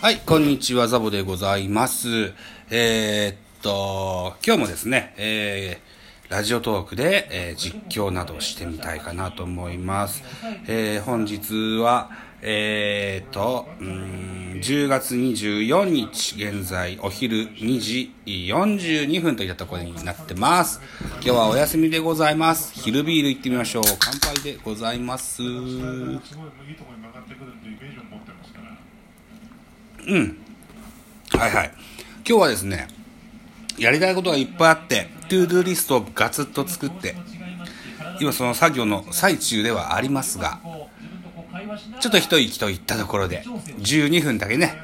はい、こんにちは、ザボでございます。えー、っと、今日もですね、えー、ラジオトークで、えー実況などをしてみたいかなと思います。えー、本日は、えー、っと、うん10月24日、現在お昼2時42分といったところになってます。今日はお休みでございます。昼ビール行ってみましょう。乾杯でございます。うんはいはい。今日はですね、やりたいことがいっぱいあって、 ToDo リストをガツッと作って、今その作業の最中ではありますが、ちょっと一息といったところで、12分だけね、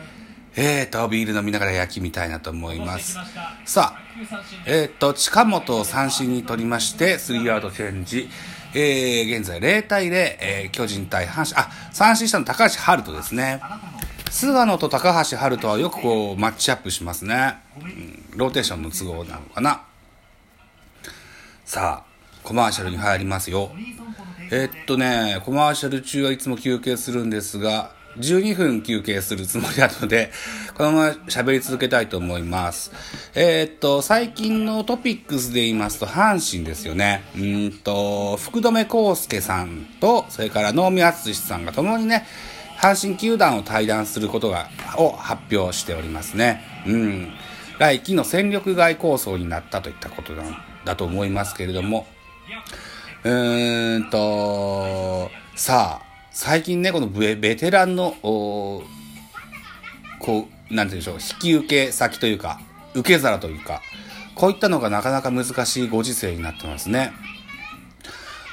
えーと、ビール飲みながら野球見たいなと思います。さあ、えーと、近本を三振に取りまして、スリーアウトチェンジ。えー、現在0対0、えー、巨人対阪神、あ、三振したの高橋遥人ですね。菅野と高橋遥人はよくこうマッチアップしますね、うんローテーションの都合なのかなさあコマーシャルに入りますよえーっとねコマーシャル中はいつも休憩するんですが12分休憩するつもりなので、このまま喋り続けたいと思います。えーっと、最近のトピックスで言いますと、阪神ですよね。うんと、福留孝介さんと、それから能見淳さんが共にね、阪神球団を退団することが、を発表しておりますね。うん。来期の戦力外構想になったといったことなんだと思いますけれども、うーんと、さあ、最近ね、このベベテランの、こう、なんて言うんでしょう、引き受け先というか、受け皿というか、こういったのがなかなか難しいご時世になってますね。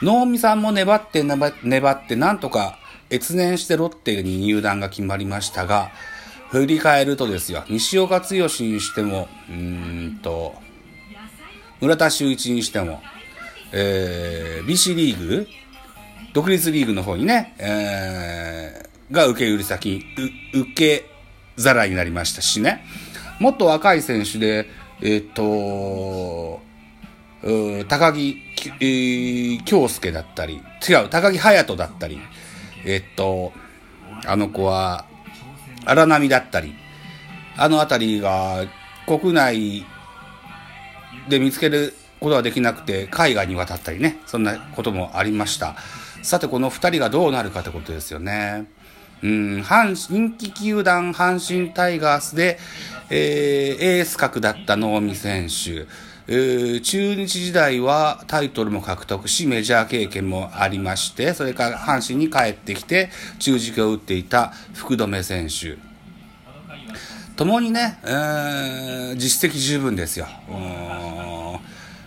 能見さんも粘って粘って、なんとか越年してロッテに入団が決まりましたが、振り返るとですよ、西岡剛にしても、うんと、村田修一にしても、えー、BC リーグ独立リーグの方にね、えー、が受け売り先、受け皿になりましたしね、もっと若い選手で、えーっと、高木、きえー京介だったり、違う、高木隼人だったり、えっと、あの子は、荒波だったり、あのあたりが国内で見つけることができなくて、海外に渡ったりね、そんなこともありました。さて、この二人がどうなるかってことですよね。うん、阪人気球団阪神タイガースで、えーエース格だった能見選手、中日時代はタイトルも獲得し、メジャー経験もありまして、それから阪神に帰ってきて、中軸を打っていた福留選手。共にね、えー実績十分ですよ。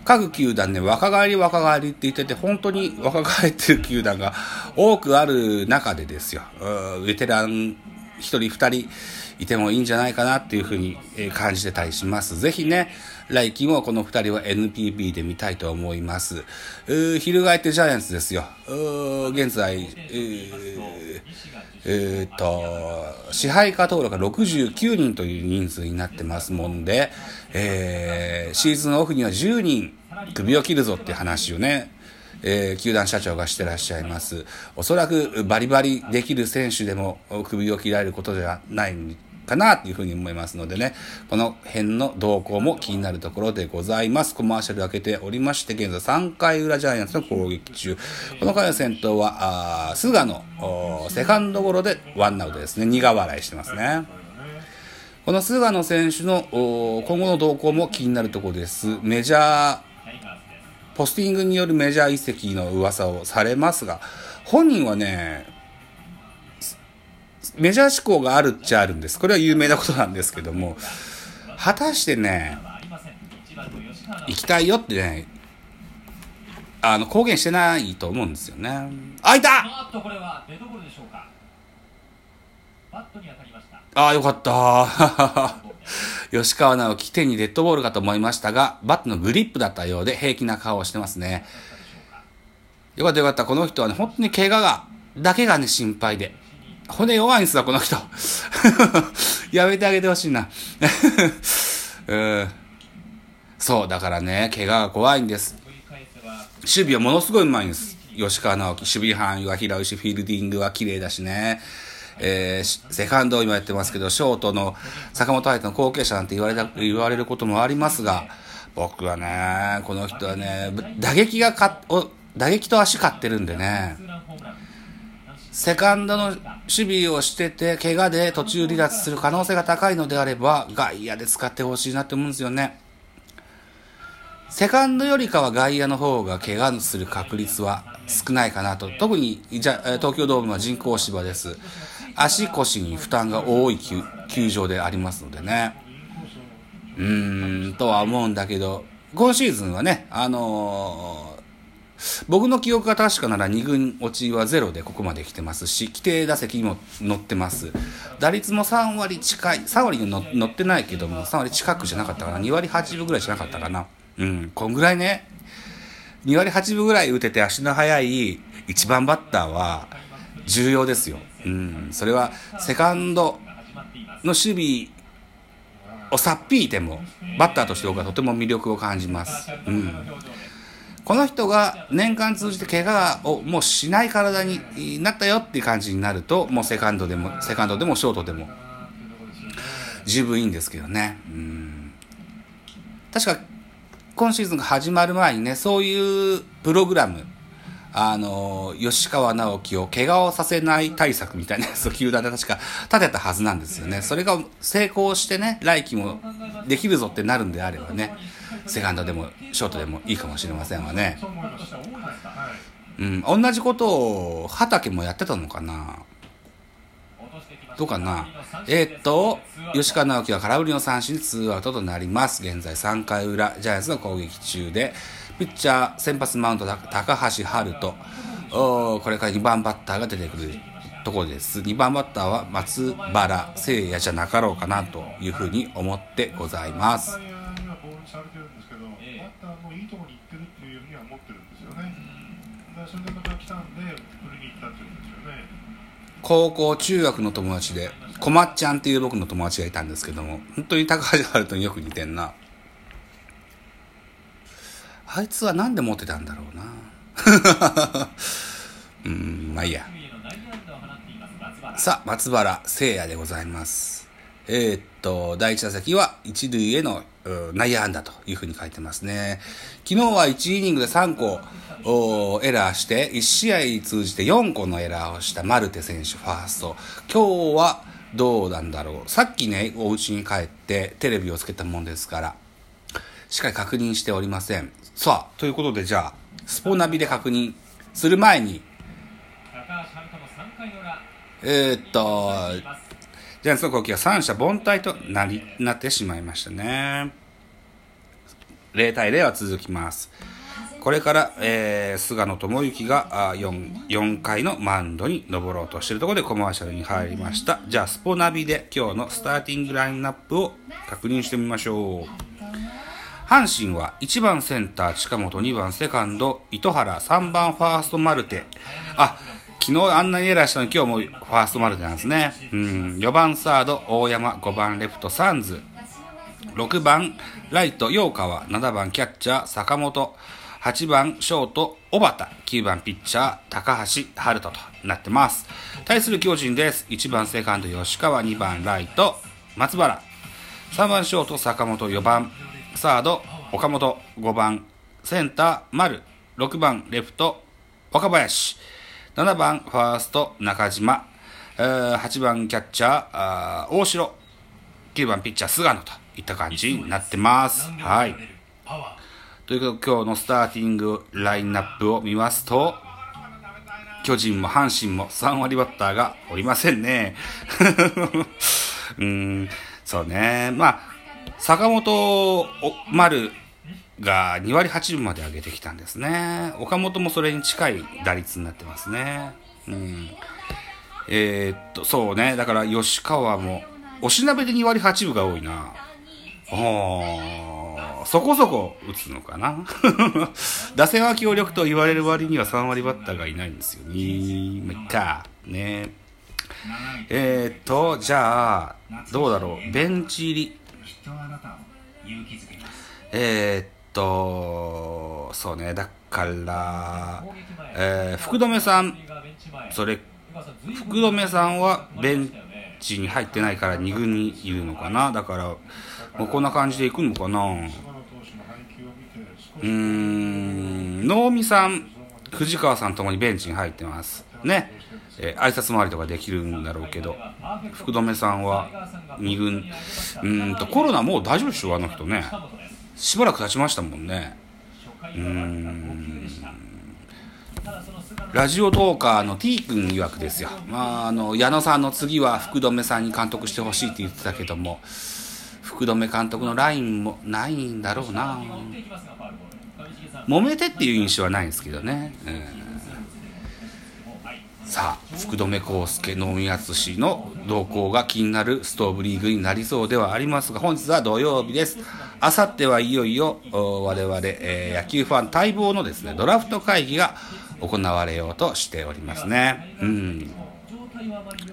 各球団ね、若返り若返りって言ってて、本当に若返ってる球団が多くある中でですよ、ベテラン一人二人いてもいいんじゃないかなっていうふうに感じてたりします。ぜひね、来季もこの二人は NPB で見たいと思います。うー翻ってジャイアンツですよ。現在、えーえーっと、支配下登録が69人という人数になってますもんで、えーシーズンオフには10人首を切るぞっていう話をね、えー球団社長がしてらっしゃいます。おそらくバリバリできる選手でも首を切られることではないかなっていうふうに思いますのでね、この辺の動向も気になるところでございます。コマーシャル開けておりまして、現在3回裏ジャイアンツの攻撃中。この回の先頭は、あ菅野、セカンドゴロでワンアウトですね。苦笑いしてますね。この菅野選手の今後の動向も気になるところです。メジャー、ポスティングによるメジャー移籍の噂をされますが、本人はね、メジャー志向があるっちゃあるんです。これは有名なことなんですけども、果たしてね、行きたいよってね、あの、公言してないと思うんですよね。あ、いたああ、よかった。吉川直樹、手にデッドボールかと思いましたが、バットのグリップだったようで平気な顔をしてますね。よかったよかった。この人はね、本当に怪我が、だけがね、心配で。骨弱いんすわ、この人。やめてあげてほしいな。うん。そう、だからね、怪我が怖いんです。守備はものすごいうまいんです。吉川直樹、守備範囲は平打ち、フィールディングは綺麗だしね。えーセカンドを今やってますけど、ショートの坂本愛人の後継者なんて言われた、言われることもありますが、僕はね、この人はね、打撃がか打撃と足勝ってるんでねツ、ーランホームランセカンドの守備をしてて、怪我で途中離脱する可能性が高いのであれば、外野で使ってほしいなって思うんですよね。セカンドよりかは外野の方が怪我する確率は少ないかなと。特に、じゃ、東京ドームは人工芝です。足腰に負担が多い球球場でありますのでね。うーん、とは思うんだけど、今シーズンはね、あのー僕の記憶が確かなら2軍落ちはゼロでここまで来てますし、規定打席にも乗ってます。打率も3割近い、3割に乗ってないけども、3割近くじゃなかったかな、2割8分ぐらいじゃなかったかな。うん、こんぐらいね、2割8分ぐらい打てて足の速い1番バッターは重要ですよ。うん、それはセカンドの守備をさっぴいても、バッターとして僕はとても魅力を感じます。うん。この人が年間通じて怪我をもうしない体になったよっていう感じになると、もうセカンドでも、セカンドでもショートでも十分いいんですけどね。うん。確か、今シーズンが始まる前にね、そういうプログラム、あの、吉川直樹を怪我をさせない対策みたいなやつを球団で確か立てたはずなんですよね。それが成功してね、来季もできるぞってなるんであればね、セカンドでもショートでもいいかもしれませんわね。そうん、同じことを畑もやってたのかな？どうかな？えーっと、吉川直樹は空振りの三振でツーアウトとなります。現在3回裏、ジャイアンツの攻撃中で、ピッチャー、先発マウント、た高橋春人、これから2番バッターが出てくるところです。2番バッターは松原聖也じゃなかろうかなというふうに思ってございます。に行ってるっていうふうには思ってるんですよね。だからそれでまた来たんで、振りに行ったっていうんですよね。高校、中学の友達で、こまっちゃんっていう僕の友達がいたんですけども、本当に高橋春人によく似てんな。あいつはなんで持ってたんだろうな。うーん、まあいいや。さあ、松原聖也でございます。えーっと、第一打席は一塁へのうん内野安打というふうに書いてますね。昨日は1イニングで3個おエラーして、1試合通じて4個のエラーをしたマルテ選手ファースト。今日はどうなんだろう。さっきね、お家に帰ってテレビをつけたもんですから、しっかり確認しておりません。さあ、ということでじゃあ、スポナビで確認する前に、高橋遥人の3回の裏えーっと、ジャイアンツの攻撃は三者凡退となり、なってしまいましたね。0対0は続きます。これから、えー、菅野智之があ 4, 4回のマウンドに登ろうとしているところでコマーシャルに入りました。じゃあ、スポナビで今日のスターティングラインナップを確認してみましょう。阪神は1番センター近本、2番セカンド糸原、3番ファーストマルテ。あ、昨日あんなにエラーしたのに今日もファーストマルテなんですね。うん、4番サード大山、5番レフトサンズ、6番ライト陽川、7番キャッチャー坂本、8番ショート小畑、9番ピッチャー高橋春人となってます。対する巨人です。1番セカンド吉川、2番ライト松原、3番ショート坂本、4番サード岡本、5番センター丸、6番レフト若林、7番ファースト中島、えー8番キャッチャー大城、9番ピッチャー菅野といった感じになってます。はい。ということで今日のスターティングラインナップを見ますと、巨人も阪神も3割バッターがおりませんね。うーん、そうね。まあ、坂本お丸が2割8分まで上げてきたんですね。岡本もそれに近い打率になってますね。うん。えーっと、そうね。だから吉川も、押し鍋で2割8分が多いな。おーそこそこ打つのかな 打線は強力と言われる割には3割バッターがいないんですよね。ま、いっか。ねえーっと、じゃあ、どうだろう。ベンチ入り。えーっと、そうね。だから、えー福留さん、それ福留さんはベンチに入ってないから2軍にいるのかな。だからもうこんな感じでいくのかな。うーん。能見さん藤川さんともにベンチに入ってます。ね。えー挨拶回りとかできるんだろうけど福留さんは2軍。うーんとコロナもう大丈夫でしょあの人ねしばらく経ちましたもんね。うーんラジオトーカーの T 君曰くですよ、まあ、あの矢野さんの次は福留さんに監督してほしいって言ってたけども福留監督のラインもないんだろうな。揉めてっていう印象はないんですけどね、うんさあ福留孝介能見淳の動向が気になるストーブリーグになりそうではありますが本日は土曜日です。あさってはいよいよ我々、えー野球ファン待望のですねドラフト会議が行われようとしておりますね。うん。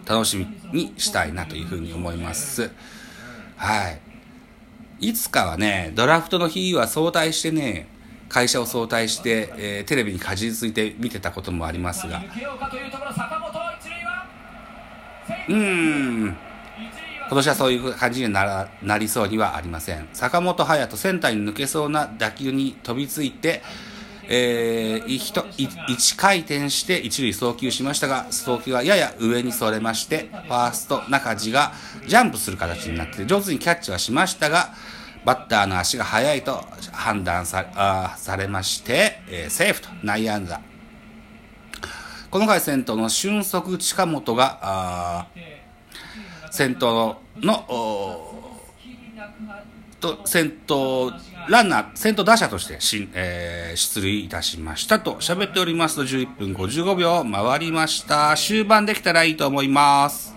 楽しみにしたいなというふうに思います。はい。いつかはねドラフトの日は早退してね会社を早退して、えーテレビにかじりついて見てたこともありますが。うん。今年はそういう感じにならなりそうにはありません。坂本勇人センターに抜けそうな打球に飛びついて、えー、いひとい一回転して一塁送球しましたが送球がやや上にそれましてファースト中地がジャンプする形になって上手にキャッチはしましたがバッターの足が速いと判断さあされまして、えーセーフと内野安打。この回先頭の俊足近本があ先頭のと先頭ランナー先頭打者としてし、えー出塁いたしましたと。喋っておりますと11分55秒回りました。終盤できたらいいと思います。